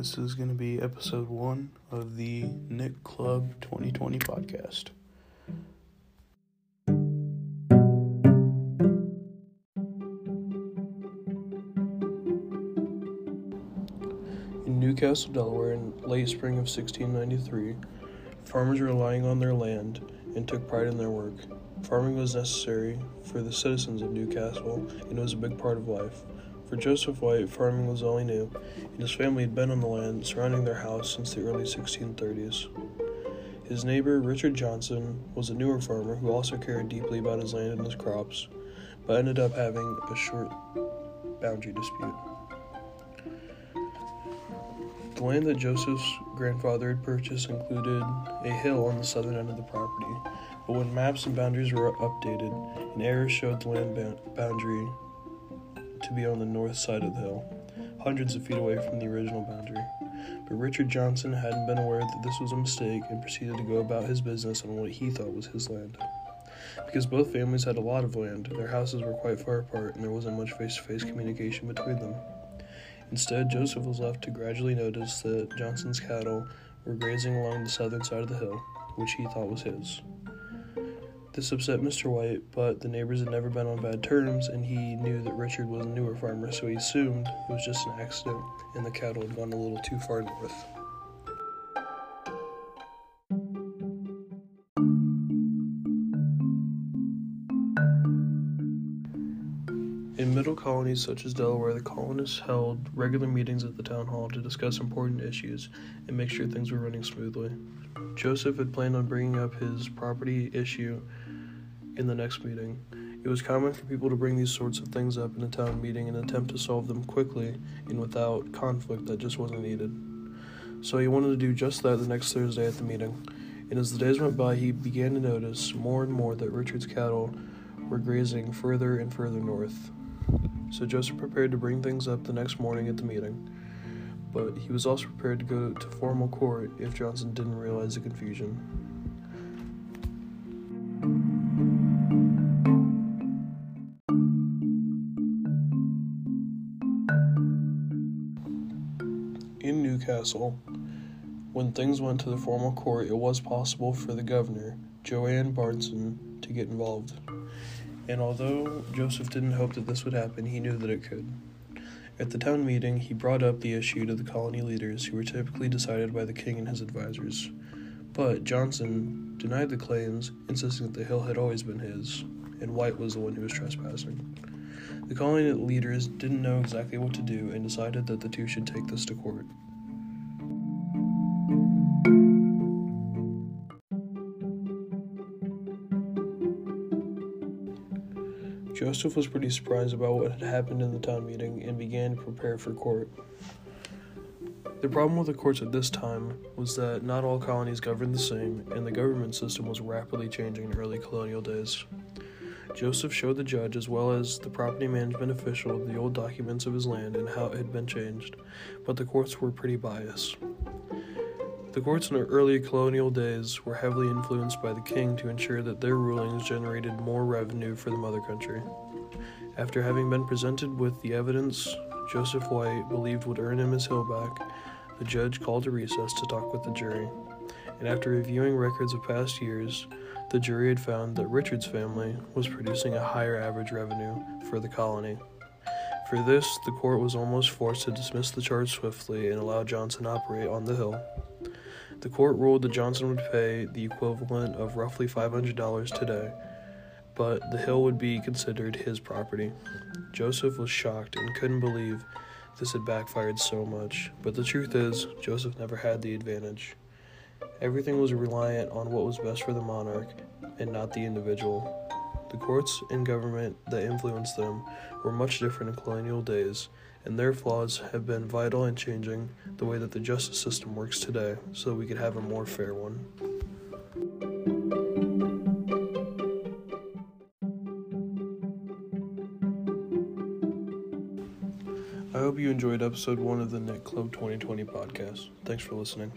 This is going to be episode one of the Nick Club 2020 podcast. In Newcastle, Delaware, in late spring of 1693, farmers were relying on their land and took pride in their work. Farming was necessary for the citizens of Newcastle and it was a big part of life. For Joseph White, farming was all he knew, and his family had been on the land surrounding their house since the early 1630s. His neighbor, Richard Johnson, was a newer farmer who also cared deeply about his land and his crops, but ended up having a short boundary dispute. The land that Joseph's grandfather had purchased included a hill on the southern end of the property, but when maps and boundaries were updated, an error showed the land ba- boundary to be on the north side of the hill, hundreds of feet away from the original boundary. But Richard Johnson hadn't been aware that this was a mistake and proceeded to go about his business on what he thought was his land. Because both families had a lot of land, their houses were quite far apart and there wasn't much face to face communication between them. Instead, Joseph was left to gradually notice that Johnson's cattle were grazing along the southern side of the hill, which he thought was his. This upset Mr. White, but the neighbors had never been on bad terms, and he knew that Richard was a newer farmer, so he assumed it was just an accident and the cattle had gone a little too far north. In middle colonies such as Delaware, the colonists held regular meetings at the town hall to discuss important issues and make sure things were running smoothly. Joseph had planned on bringing up his property issue in the next meeting. It was common for people to bring these sorts of things up in a town meeting and attempt to solve them quickly and without conflict that just wasn't needed. So he wanted to do just that the next Thursday at the meeting. And as the days went by, he began to notice more and more that Richard's cattle were grazing further and further north. So Joseph prepared to bring things up the next morning at the meeting. But he was also prepared to go to formal court if Johnson didn't realize the confusion. In Newcastle, when things went to the formal court, it was possible for the governor, Joanne Barnson, to get involved. And although Joseph didn't hope that this would happen, he knew that it could. At the town meeting, he brought up the issue to the colony leaders, who were typically decided by the king and his advisors. But Johnson denied the claims, insisting that the hill had always been his, and White was the one who was trespassing. The colony leaders didn't know exactly what to do and decided that the two should take this to court. Joseph was pretty surprised about what had happened in the town meeting and began to prepare for court. The problem with the courts at this time was that not all colonies governed the same, and the government system was rapidly changing in early colonial days. Joseph showed the judge, as well as the property management official, the old documents of his land and how it had been changed, but the courts were pretty biased. The courts in the early colonial days were heavily influenced by the king to ensure that their rulings generated more revenue for the mother country. After having been presented with the evidence Joseph White believed would earn him his hill back, the judge called a recess to talk with the jury. And after reviewing records of past years, the jury had found that Richard's family was producing a higher average revenue for the colony. For this, the court was almost forced to dismiss the charge swiftly and allow Johnson to operate on the hill. The court ruled that Johnson would pay the equivalent of roughly $500 today, but the hill would be considered his property. Joseph was shocked and couldn't believe this had backfired so much, but the truth is, Joseph never had the advantage. Everything was reliant on what was best for the monarch and not the individual. The courts and government that influenced them were much different in colonial days, and their flaws have been vital in changing the way that the justice system works today so we could have a more fair one. I hope you enjoyed episode one of the Nick Club 2020 podcast. Thanks for listening.